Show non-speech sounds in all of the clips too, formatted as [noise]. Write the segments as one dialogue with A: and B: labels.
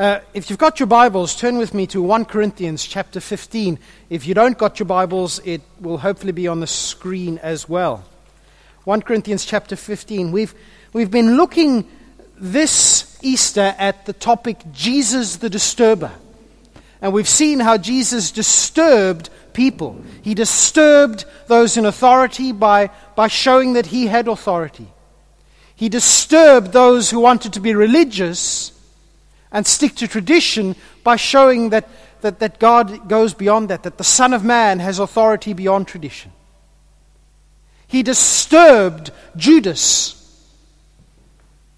A: Uh, if you've got your Bibles, turn with me to 1 Corinthians chapter 15. If you don't got your Bibles, it will hopefully be on the screen as well. 1 Corinthians chapter 15. We've, we've been looking this Easter at the topic Jesus the Disturber. And we've seen how Jesus disturbed people. He disturbed those in authority by, by showing that he had authority. He disturbed those who wanted to be religious and stick to tradition by showing that, that, that God goes beyond that, that the Son of Man has authority beyond tradition. He disturbed Judas,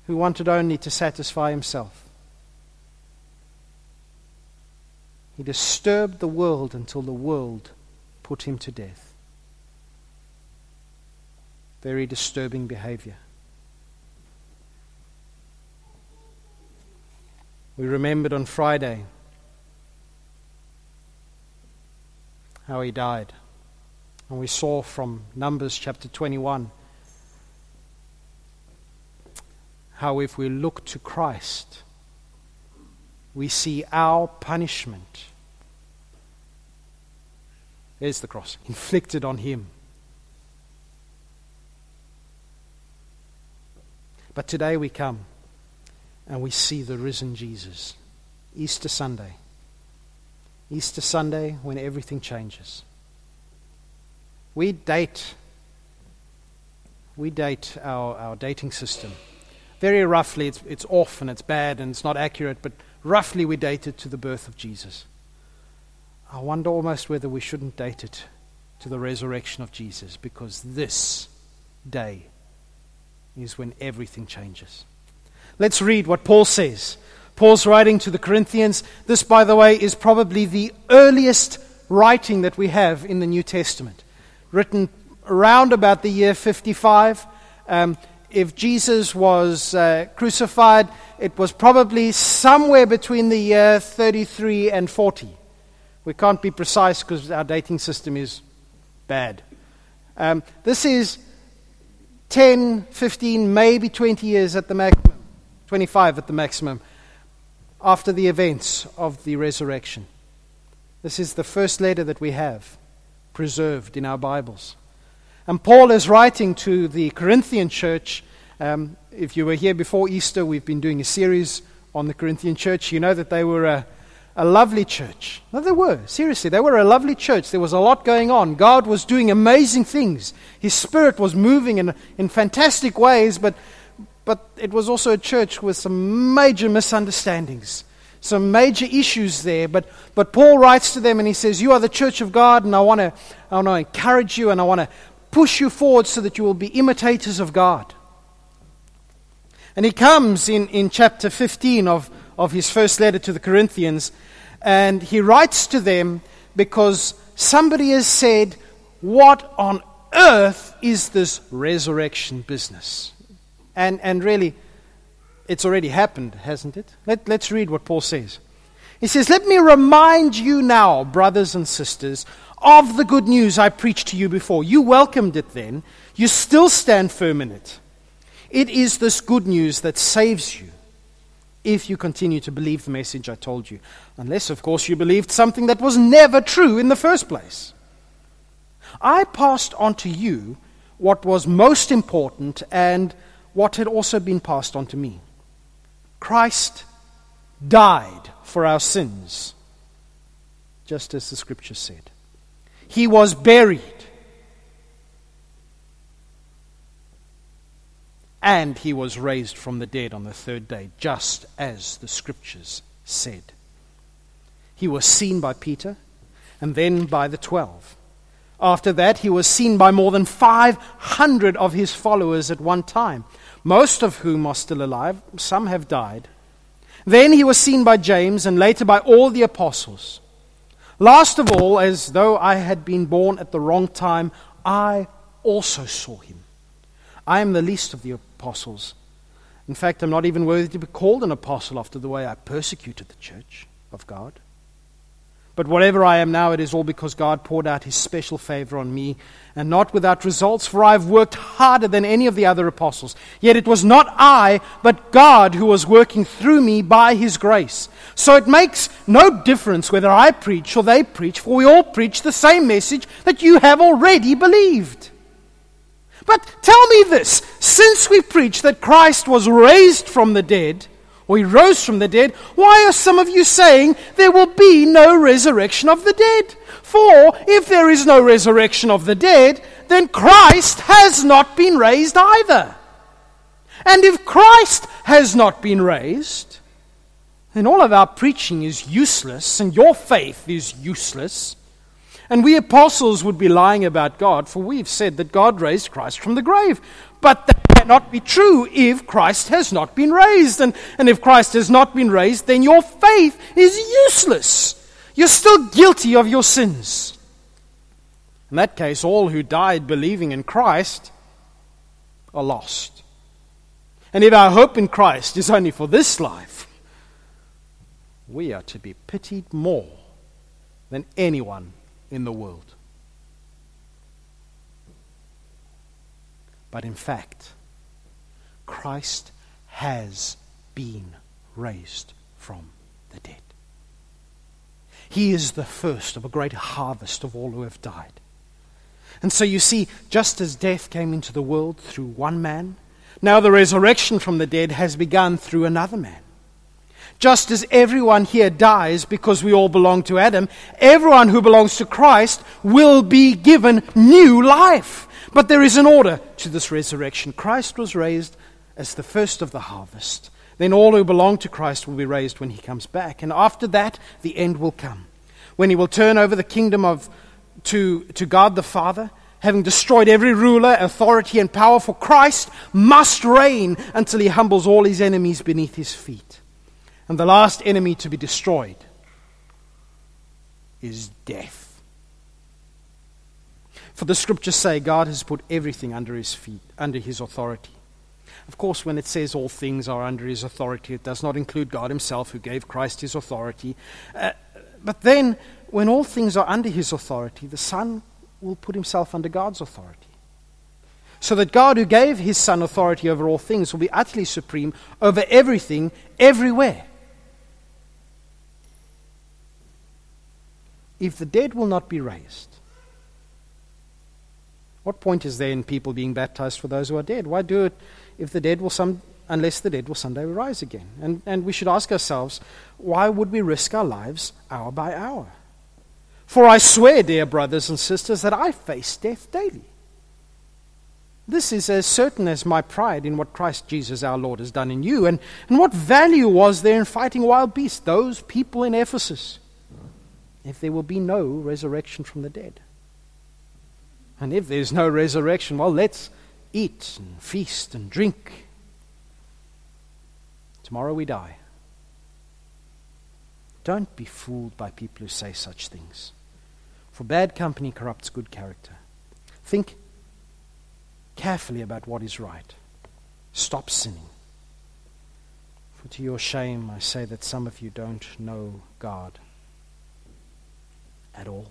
A: who wanted only to satisfy himself. He disturbed the world until the world put him to death. Very disturbing behavior. We remembered on Friday how he died. And we saw from Numbers chapter 21 how if we look to Christ, we see our punishment. There's the cross, inflicted on him. But today we come and we see the risen Jesus. Easter Sunday. Easter Sunday when everything changes. We date we date our, our dating system. Very roughly, it's, it's off and it's bad and it's not accurate, but roughly we date it to the birth of Jesus. I wonder almost whether we shouldn't date it to the resurrection of Jesus because this day is when everything changes. Let's read what Paul says. Paul's writing to the Corinthians. This, by the way, is probably the earliest writing that we have in the New Testament, written around about the year 55. Um, if Jesus was uh, crucified, it was probably somewhere between the year 33 and 40. We can't be precise because our dating system is bad. Um, this is 10, 15, maybe 20 years at the maximum. 25 at the maximum, after the events of the resurrection. This is the first letter that we have preserved in our Bibles. And Paul is writing to the Corinthian church. Um, if you were here before Easter, we've been doing a series on the Corinthian church. You know that they were a, a lovely church. No, they were. Seriously, they were a lovely church. There was a lot going on. God was doing amazing things. His Spirit was moving in, in fantastic ways, but but it was also a church with some major misunderstandings, some major issues there. But, but Paul writes to them and he says, You are the church of God, and I want to I wanna encourage you and I want to push you forward so that you will be imitators of God. And he comes in, in chapter 15 of, of his first letter to the Corinthians, and he writes to them because somebody has said, What on earth is this resurrection business? And, and really, it's already happened, hasn't it? Let, let's read what Paul says. He says, Let me remind you now, brothers and sisters, of the good news I preached to you before. You welcomed it then. You still stand firm in it. It is this good news that saves you if you continue to believe the message I told you. Unless, of course, you believed something that was never true in the first place. I passed on to you what was most important and what had also been passed on to me. Christ died for our sins, just as the scripture said. He was buried. And he was raised from the dead on the third day, just as the scriptures said. He was seen by Peter and then by the twelve. After that, he was seen by more than 500 of his followers at one time most of whom are still alive, some have died. Then he was seen by James and later by all the apostles. Last of all, as though I had been born at the wrong time, I also saw him. I am the least of the apostles. In fact, I'm not even worthy to be called an apostle after the way I persecuted the church of God. But whatever I am now, it is all because God poured out his special favor on me, and not without results, for I have worked harder than any of the other apostles. Yet it was not I, but God who was working through me by his grace. So it makes no difference whether I preach or they preach, for we all preach the same message that you have already believed. But tell me this since we preach that Christ was raised from the dead, or he rose from the dead, why are some of you saying there will be no resurrection of the dead? For if there is no resurrection of the dead, then Christ has not been raised either. And if Christ has not been raised, then all of our preaching is useless and your faith is useless. And we apostles would be lying about God, for we've said that God raised Christ from the grave. But that cannot be true if Christ has not been raised. And, and if Christ has not been raised, then your faith is useless. You're still guilty of your sins. In that case, all who died believing in Christ are lost. And if our hope in Christ is only for this life, we are to be pitied more than anyone in the world. But in fact, Christ has been raised from the dead. He is the first of a great harvest of all who have died. And so you see, just as death came into the world through one man, now the resurrection from the dead has begun through another man. Just as everyone here dies because we all belong to Adam, everyone who belongs to Christ will be given new life. But there is an order to this resurrection. Christ was raised as the first of the harvest. Then all who belong to Christ will be raised when he comes back. And after that, the end will come. When he will turn over the kingdom of, to, to God the Father, having destroyed every ruler, authority, and power, for Christ must reign until he humbles all his enemies beneath his feet. And the last enemy to be destroyed is death. For the scriptures say God has put everything under his feet, under his authority. Of course, when it says all things are under his authority, it does not include God himself who gave Christ his authority. Uh, but then, when all things are under his authority, the Son will put himself under God's authority. So that God, who gave his Son authority over all things, will be utterly supreme over everything, everywhere. If the dead will not be raised, what point is there in people being baptized for those who are dead? Why do it if the dead will some, unless the dead will someday rise again? And, and we should ask ourselves, why would we risk our lives hour by hour? For I swear, dear brothers and sisters, that I face death daily. This is as certain as my pride in what Christ Jesus our Lord has done in you. And, and what value was there in fighting wild beasts, those people in Ephesus, if there will be no resurrection from the dead? And if there's no resurrection, well, let's eat and feast and drink. Tomorrow we die. Don't be fooled by people who say such things. For bad company corrupts good character. Think carefully about what is right. Stop sinning. For to your shame, I say that some of you don't know God at all.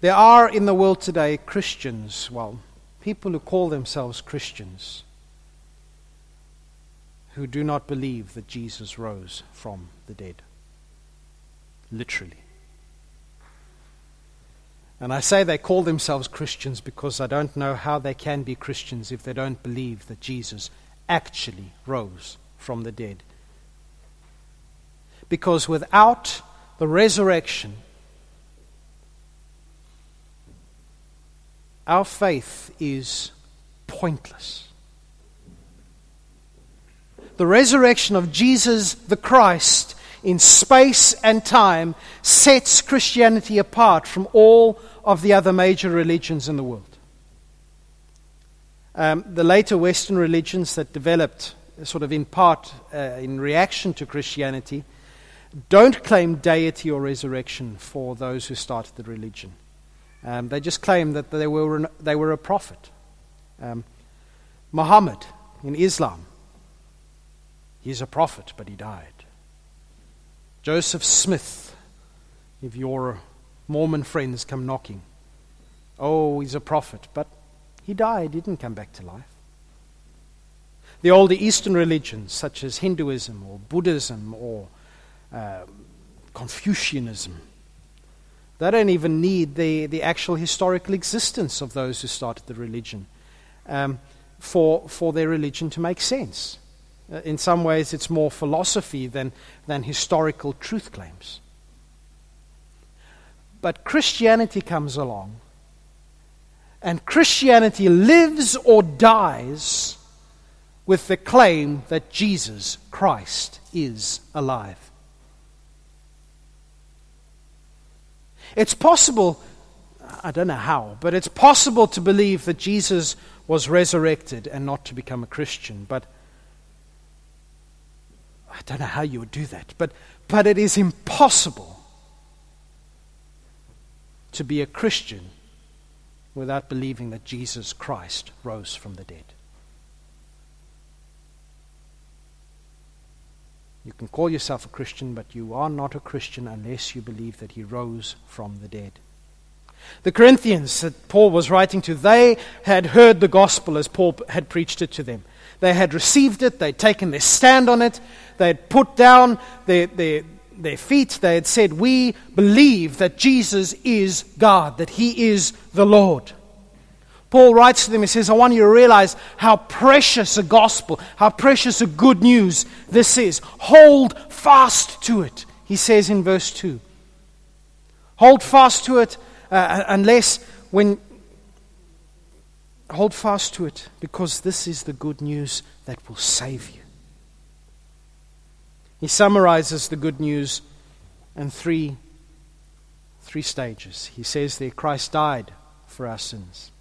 A: There are in the world today Christians, well, people who call themselves Christians, who do not believe that Jesus rose from the dead. Literally. And I say they call themselves Christians because I don't know how they can be Christians if they don't believe that Jesus actually rose from the dead. Because without the resurrection, our faith is pointless. The resurrection of Jesus the Christ in space and time sets Christianity apart from all of the other major religions in the world. Um, the later Western religions that developed, sort of in part uh, in reaction to Christianity, don't claim deity or resurrection for those who started the religion. Um, they just claimed that they were, they were a prophet. Um, Muhammad in Islam, he's a prophet, but he died. Joseph Smith, if your Mormon friends come knocking, oh, he's a prophet, but he died, he didn't come back to life. The older Eastern religions, such as Hinduism or Buddhism or uh, Confucianism, they don't even need the, the actual historical existence of those who started the religion um, for, for their religion to make sense. Uh, in some ways, it's more philosophy than, than historical truth claims. But Christianity comes along, and Christianity lives or dies with the claim that Jesus Christ is alive. It's possible, I don't know how, but it's possible to believe that Jesus was resurrected and not to become a Christian. But I don't know how you would do that. But, but it is impossible to be a Christian without believing that Jesus Christ rose from the dead. You can call yourself a Christian, but you are not a Christian unless you believe that he rose from the dead. The Corinthians that Paul was writing to, they had heard the gospel as Paul had preached it to them. They had received it, they'd taken their stand on it, they had put down their, their, their feet, they had said, We believe that Jesus is God, that He is the Lord. Paul writes to them, he says, I want you to realize how precious a gospel, how precious a good news this is. Hold fast to it, he says in verse 2. Hold fast to it uh, unless when. Hold fast to it because this is the good news that will save you. He summarizes the good news in three, three stages. He says there Christ died for our sins.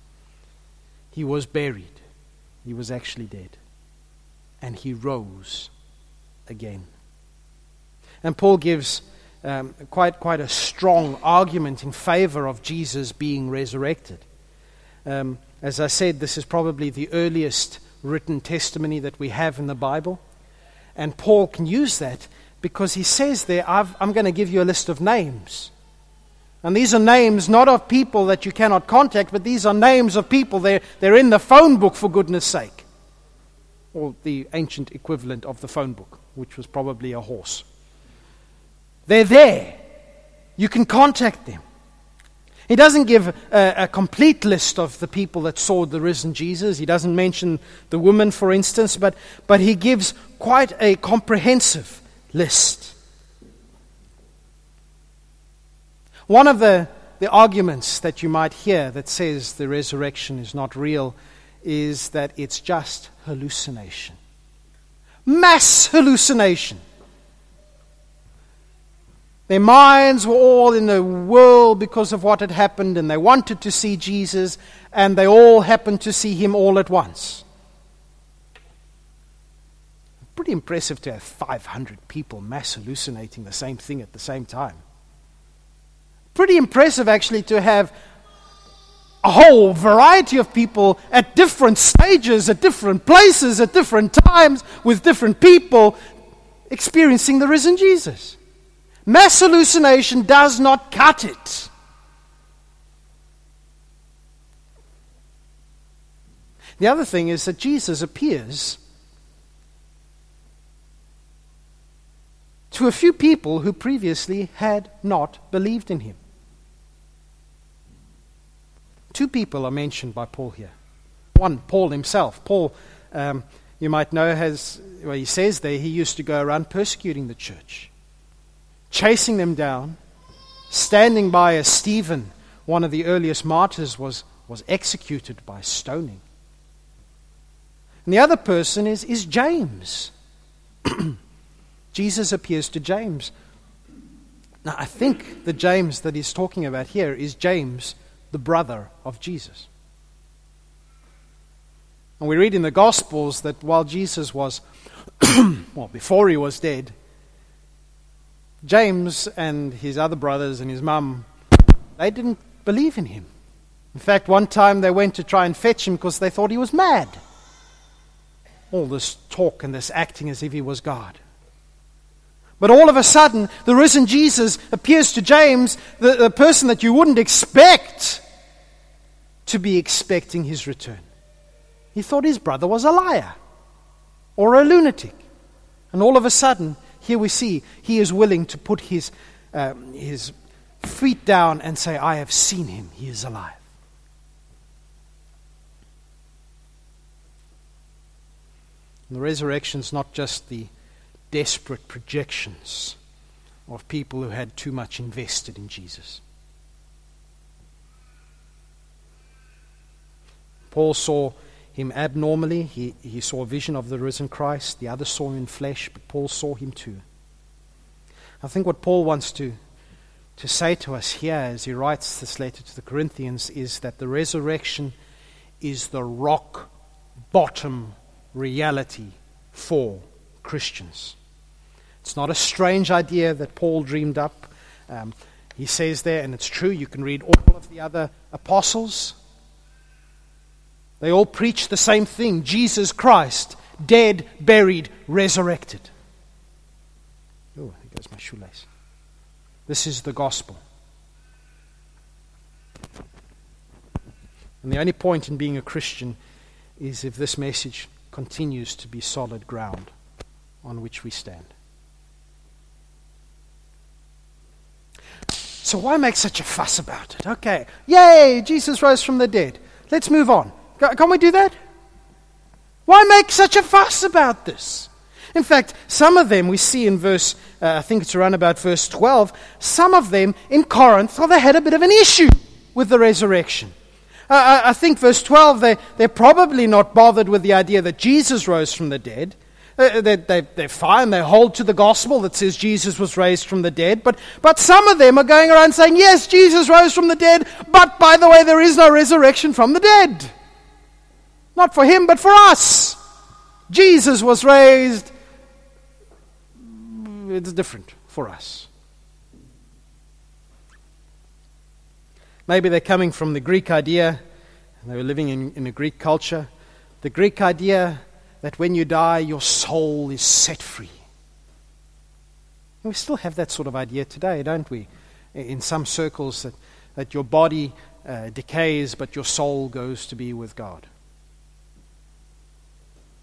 A: He was buried. He was actually dead. And he rose again. And Paul gives um, quite, quite a strong argument in favor of Jesus being resurrected. Um, as I said, this is probably the earliest written testimony that we have in the Bible. And Paul can use that because he says there, i am going to give you a list of names. And these are names not of people that you cannot contact, but these are names of people. They're, they're in the phone book, for goodness sake. Or the ancient equivalent of the phone book, which was probably a horse. They're there. You can contact them. He doesn't give a, a, complete list of the people that saw the risen Jesus. He doesn't mention the woman, for instance, but, but he gives quite a comprehensive list. One of the, the arguments that you might hear that says the resurrection is not real is that it's just hallucination. Mass hallucination. Their minds were all in the whirl because of what had happened, and they wanted to see Jesus, and they all happened to see him all at once. Pretty impressive to have 500 people mass hallucinating the same thing at the same time pretty impressive actually to have a whole variety of people at different stages, at different places, at different times, with different people experiencing the risen Jesus. Mass hallucination does not cut it. The other thing is that Jesus appears to a few people who previously had not believed in him. Two people are mentioned by Paul here. One, Paul himself. Paul, um, you might know, has, well, he says there, he used to go around persecuting the church, chasing them down, standing by as Stephen, one of the earliest martyrs, was, was executed by stoning. And the other person is, is James. [clears throat] Jesus appears to James. Now, I think the James that he's talking about here is James the brother of Jesus. And we read in the Gospels that while Jesus was, [clears throat] well, before he was dead, James and his other brothers and his mum, they didn't believe in him. In fact, one time they went to try and fetch him because they thought he was mad. All this talk and this acting as if he was God. But all of a sudden, the risen Jesus appears to James, the, the person that you wouldn't expect to be expecting his return. He thought his brother was a liar or a lunatic. And all of a sudden, here we see he is willing to put his, um, his feet down and say, I have seen him. He is alive. And the resurrection is not just the desperate projections of people who had too much invested in Jesus. Paul saw him abnormally. He, he saw a vision of the risen Christ. The others saw him in flesh, but Paul saw him too. I think what Paul wants to, to say to us here as he writes this letter to the Corinthians is that the resurrection is the rock bottom reality for Christians. It's not a strange idea that Paul dreamed up. Um, he says there, and it's true, you can read all of the other apostles. They all preach the same thing Jesus Christ, dead, buried, resurrected. Oh, there goes my shoelace. This is the gospel. And the only point in being a Christian is if this message continues to be solid ground on which we stand. So, why make such a fuss about it? Okay, yay, Jesus rose from the dead. Let's move on. Can't we do that? Why make such a fuss about this? In fact, some of them we see in verse, uh, I think it's around about verse 12, some of them in Corinth, well, they had a bit of an issue with the resurrection. Uh, I think verse 12, they, they're probably not bothered with the idea that Jesus rose from the dead. Uh, they, they, they're fine. They hold to the gospel that says Jesus was raised from the dead. But, but some of them are going around saying, yes, Jesus rose from the dead, but by the way, there is no resurrection from the dead. Not for him, but for us. Jesus was raised. It's different for us. Maybe they're coming from the Greek idea, and they were living in, in a Greek culture. The Greek idea that when you die, your soul is set free. And we still have that sort of idea today, don't we? In some circles, that, that your body uh, decays, but your soul goes to be with God.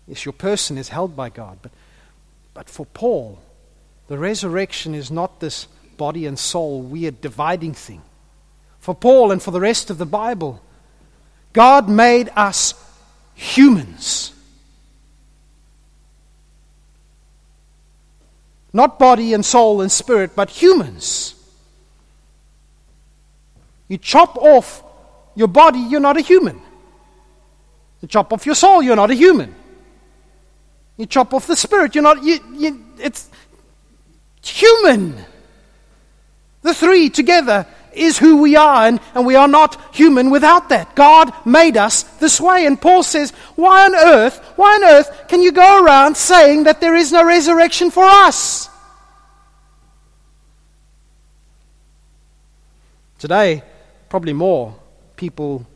A: Yes, your person is held by God, but, but for Paul, the resurrection is not this body and soul weird dividing thing for Paul and for the rest of the Bible. God made us humans. Not body and soul and spirit, but humans. You chop off your body, you're not a human. You chop off your soul, you're not a human. You chop off the spirit, you're not, you, you, it's human. The three together is who we are, and, and we are not human without that. God made us this way. And Paul says, Why on earth, why on earth can you go around saying that there is no resurrection for us? Today, probably more people.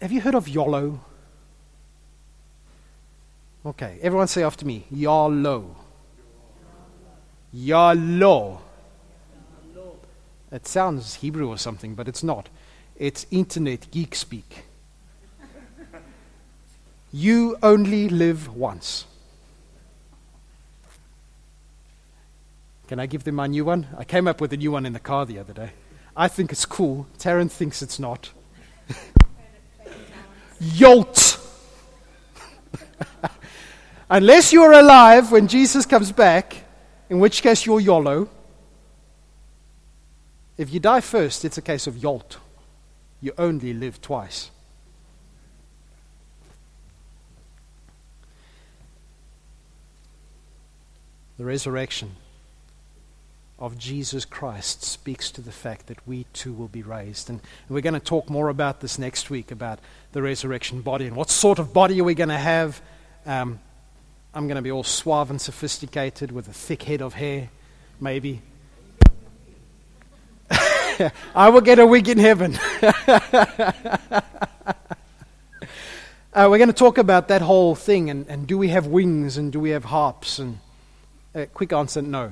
A: Have you heard of YOLO? Okay, everyone say after me YOLO. YOLO. It sounds Hebrew or something, but it's not. It's internet geek speak. you only live once. Can I give them my new one? I came up with a new one in the car the other day. I think it's cool. Taryn thinks it's not. [laughs] Yolt! [laughs] Unless you're alive when Jesus comes back, in which case you're YOLO. If you die first, it's a case of yolt. You only live twice. The resurrection of Jesus Christ speaks to the fact that we too will be raised. And we're going to talk more about this next week about the resurrection body and what sort of body are we going to have. Um, I'm going to be all suave and sophisticated with a thick head of hair, maybe. [laughs] I will get a wig in heaven. [laughs] Uh, we're going to talk about that whole thing and, and do we have wings and do we have harps? And uh, quick answer no.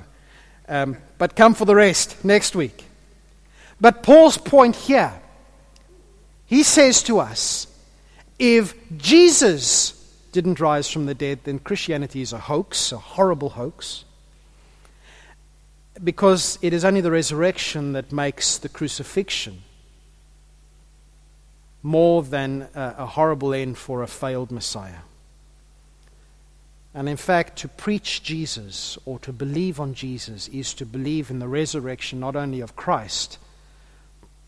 A: Um, but come for the rest next week. But Paul's point here, he says to us if Jesus didn't rise from the dead, then Christianity is a hoax, a horrible hoax. Because it is only the resurrection that makes the crucifixion more than a, horrible end for a failed Messiah. And in fact, to preach Jesus or to believe on Jesus is to believe in the resurrection not only of Christ,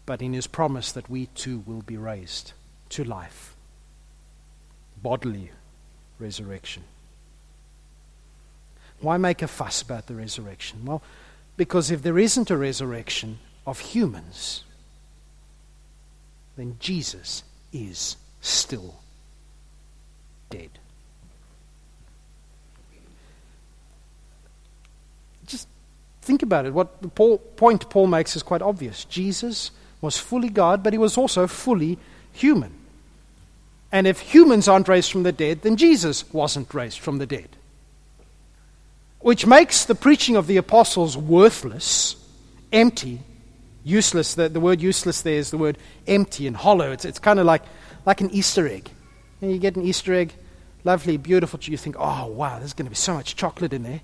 A: but in his promise that we too will be raised to life. Bodily resurrection. Why make a fuss about the resurrection? Well, because if there isn't a resurrection of humans, then Jesus is still dead. Just think about it. What the Paul, point Paul makes is quite obvious. Jesus was fully God, but he was also fully human. And if humans aren't raised from the dead, then Jesus wasn't raised from the dead. Which makes the preaching of the apostles worthless, empty, useless. The, the word useless there is the word empty and hollow. It's, it's kind of like, like an Easter egg. And you get an Easter egg, lovely, beautiful. You think, oh, wow, there's going to be so much chocolate in there.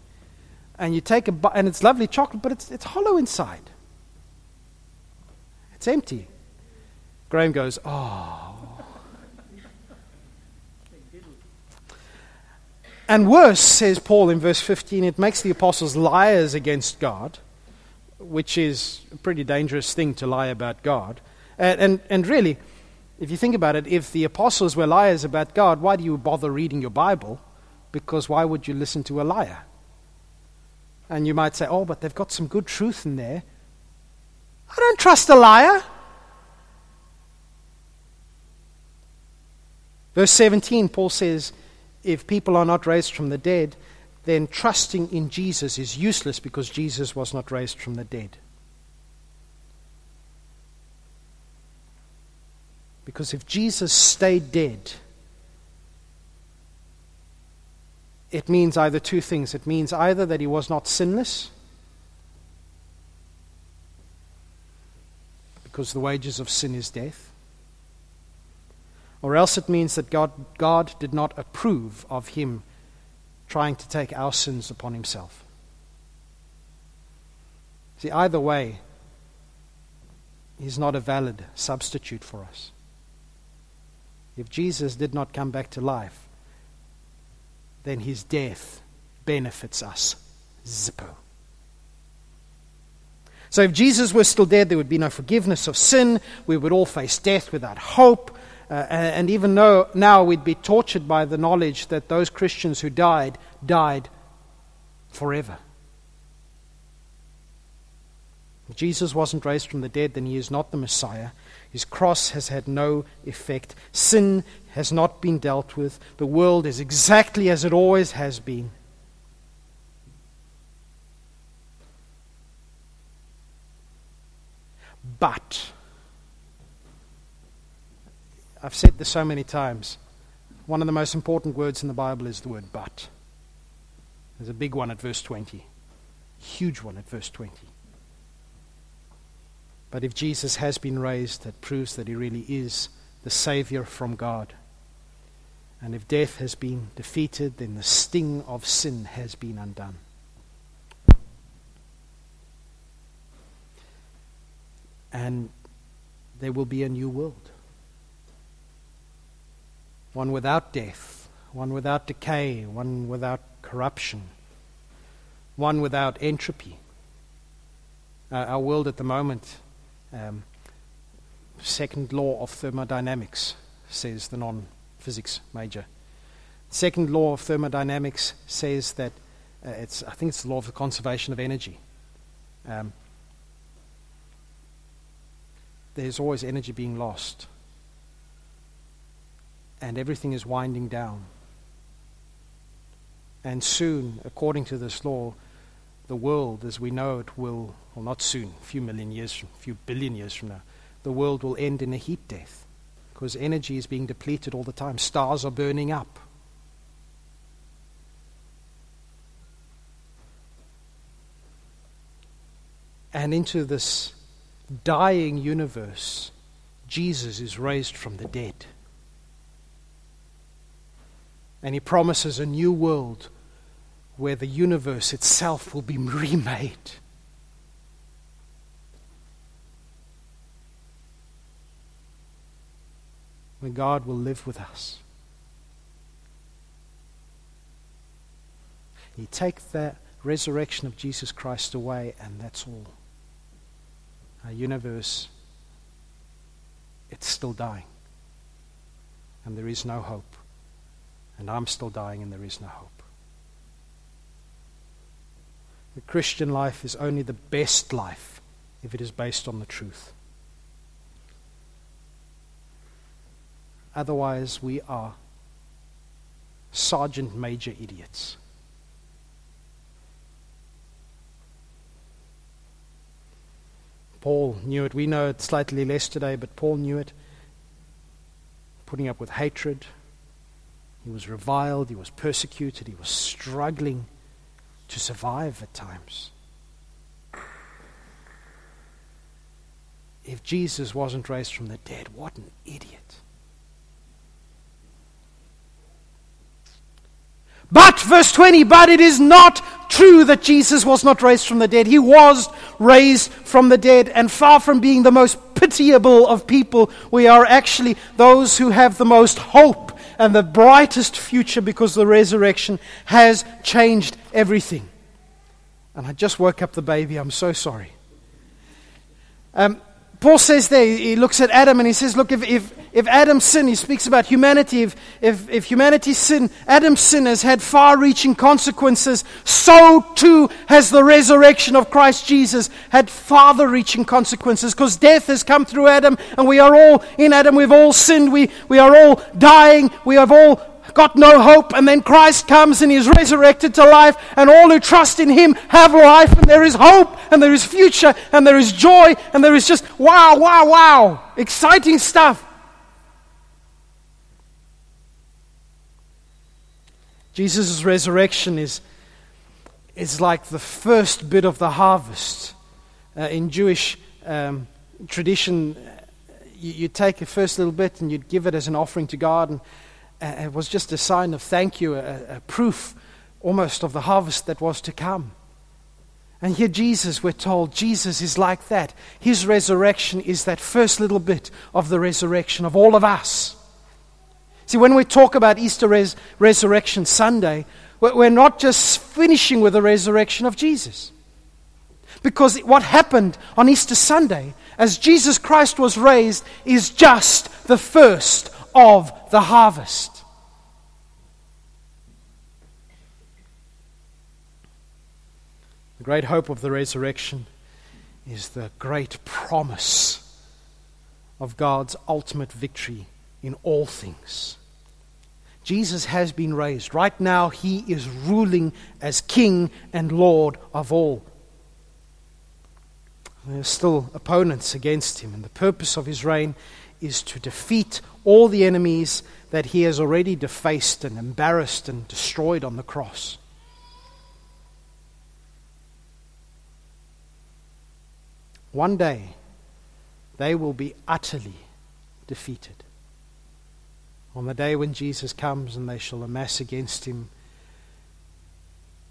A: And you take a bite, and it's lovely chocolate, but it's, it's hollow inside. It's empty. Graham goes, oh. And worse, says Paul in verse 15, it makes the apostles liars against God which is a pretty dangerous thing to lie about God. And, and, and really, if you think about it, if the apostles were liars about God, why do you bother reading your Bible? Because why would you listen to a liar? And you might say, oh, but they've got some good truth in there. I don't trust a liar. Verse 17, Paul says, if people are not raised from the dead, then trusting in Jesus is useless because Jesus was not raised from the dead. Because if Jesus stayed dead, it means either two things. It means either that he was not sinless, because the wages of sin is death, or else it means that God, God did not approve of him trying to take our sins upon himself. See, either way, he's not a valid substitute for us. If Jesus did not come back to life, then his death benefits us. Zippo. So if Jesus were still dead, there would be no forgiveness of sin. We would all face death without hope. Uh, and even though now we'd be tortured by the knowledge that those Christians who died, died forever. If Jesus wasn't raised from the dead, then he is not the Messiah. His cross has had no effect. Sin has not been dealt with. The world is exactly as it always has been. But I've said this so many times. One of the most important words in the Bible is the word but. There's a big one at verse 20, huge one at verse 20. But if Jesus has been raised, that proves that he really is the Savior from God. And if death has been defeated, then the sting of sin has been undone. And there will be a new world one without death, one without decay, one without corruption, one without entropy. Uh, our world at the moment, um, second law of thermodynamics, says the non physics major. Second law of thermodynamics says that uh, it's, I think it's the law of the conservation of energy. Um, there's always energy being lost and everything is winding down. And soon, according to this law, the world as we know it will, well, not soon, a few million years a few billion years from now, the world will end in a heat death because energy is being depleted all the time. Stars are burning up. And into this dying universe, Jesus is raised from the dead. And he promises a new world where the universe itself will be [laughs] remade. Where God will live with us. You take the resurrection of Jesus Christ away, and that's all. Our universe, it's still dying. And there is no hope. And I'm still dying, and there is no hope. The Christian life is only the best life if it is based on the truth. Otherwise, we are sergeant major idiots. Paul knew it. We know it slightly less today, but Paul knew it. Putting up with hatred. He was reviled. He was persecuted. He was struggling to survive at times. If Jesus wasn't raised from the dead, what an idiot. But, verse 20, but it is not true that Jesus was not raised from the dead. He was raised from the dead, and far from being the most pitiable of people, we are actually those who have the most hope and the brightest future because the resurrection has changed everything. And I just woke up the baby. I'm so sorry. Um, Paul says there, he looks at Adam and he says, Look, if, if, if Adam sinned, he speaks about humanity. If, if, if humanity's sin, Adam's sin has had far reaching consequences, so too has the resurrection of Christ Jesus had farther reaching consequences because death has come through Adam and we are all in Adam. We've all sinned. We, we are all dying. We have all got no hope, and then Christ comes and he is resurrected to life, and all who trust in him have life, and there is hope, and there is future, and there is joy, and there is just wow, wow, wow, exciting stuff. Jesus' resurrection is, is like the first bit of the harvest. Uh, in Jewish um, tradition, you, you take a first little bit and you'd give it as an offering to God. And, uh, it was just a sign of thank you, a, a proof almost of the harvest that was to come. And here, Jesus, we're told, Jesus is like that. His resurrection is that first little bit of the resurrection of all of us. See, when we talk about Easter res- Resurrection Sunday, we're not just finishing with the resurrection of Jesus. Because what happened on Easter Sunday, as Jesus Christ was raised, is just the first of the harvest. The great hope of the resurrection is the great promise of God's ultimate victory in all things. Jesus has been raised. Right now, he is ruling as King and Lord of all. There are still opponents against him, and the purpose of his reign is to defeat all the enemies that he has already defaced and embarrassed and destroyed on the cross. One day, they will be utterly defeated. On the day when Jesus comes and they shall amass against him,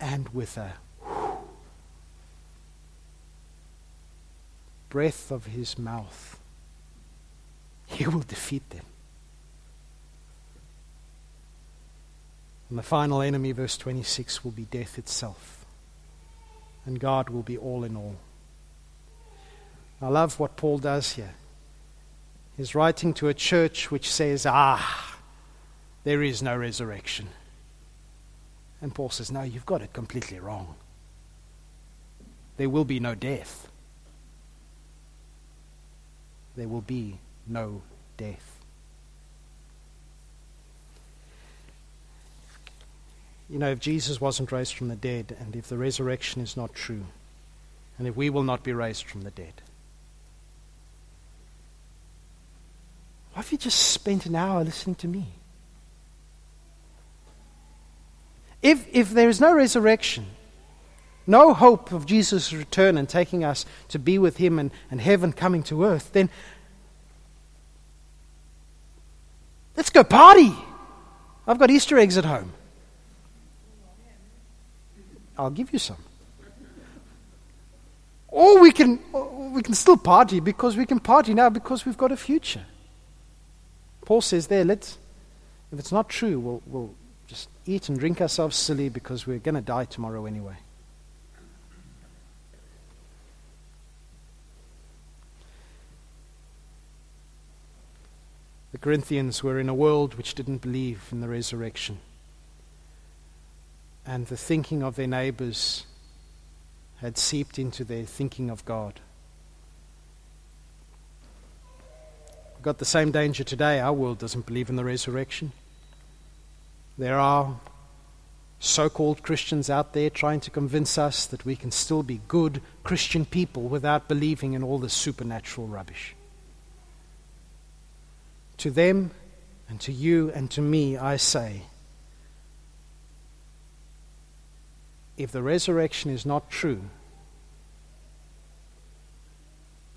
A: and with a breath of his mouth, he will defeat them. And the final enemy, verse 26, will be death itself. And God will be all in all. I love what Paul does here. He's writing to a church which says, Ah, there is no resurrection. And Paul says, No, you've got it completely wrong. There will be no death. There will be no death. you know, if Jesus wasn't raised from the dead, and if the resurrection is not true, and if we will not be raised from the dead, why have you just spent an hour listening to me? If, if there is no resurrection, no hope of Jesus' return and taking us to be with Him and, and heaven coming to earth, then let's go party. I've got Easter eggs at home. I'll give you some. Or we can, we can still party because we can party now because we've got a future. Paul says there, let's, if it's not true, we'll, we'll eat and drink ourselves silly because we're going to die tomorrow anyway. The Corinthians were in a world which didn't believe in the resurrection and the thinking of their neighbors had seeped into their thinking of God. We've got the same danger today. Our world doesn't believe in the resurrection. There are so called Christians out there trying to convince us that we can still be good Christian people without believing in all this supernatural rubbish. To them and to you and to me, I say, if the resurrection is not true,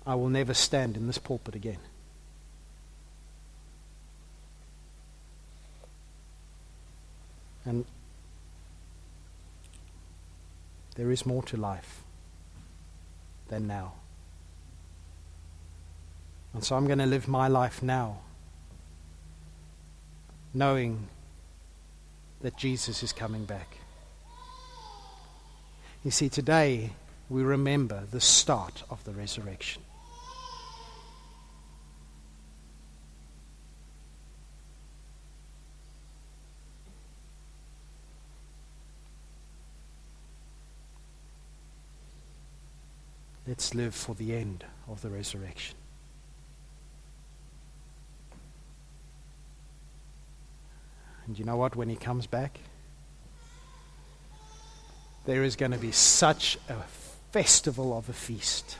A: I will never stand in this pulpit again. And there is more to life than now. And so I'm going to live my life now, knowing that Jesus is coming back. You see, today we remember the start of the resurrection. Let's live for the end of the resurrection. And you know what? When he comes back, there is going to be such a festival of a feast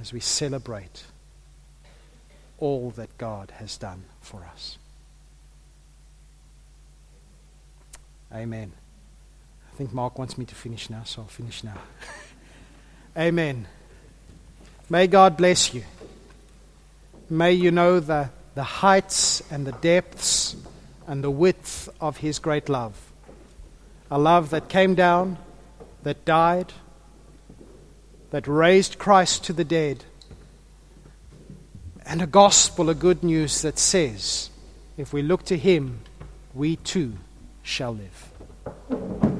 A: as we celebrate all that God has done for us. Amen. I think Mark wants me to finish now, so I'll finish now. [laughs] Amen. May God bless you. May you know the, the heights and the depths and the width of His great love a love that came down, that died, that raised Christ to the dead, and a gospel, a good news that says, if we look to Him, we too shall live.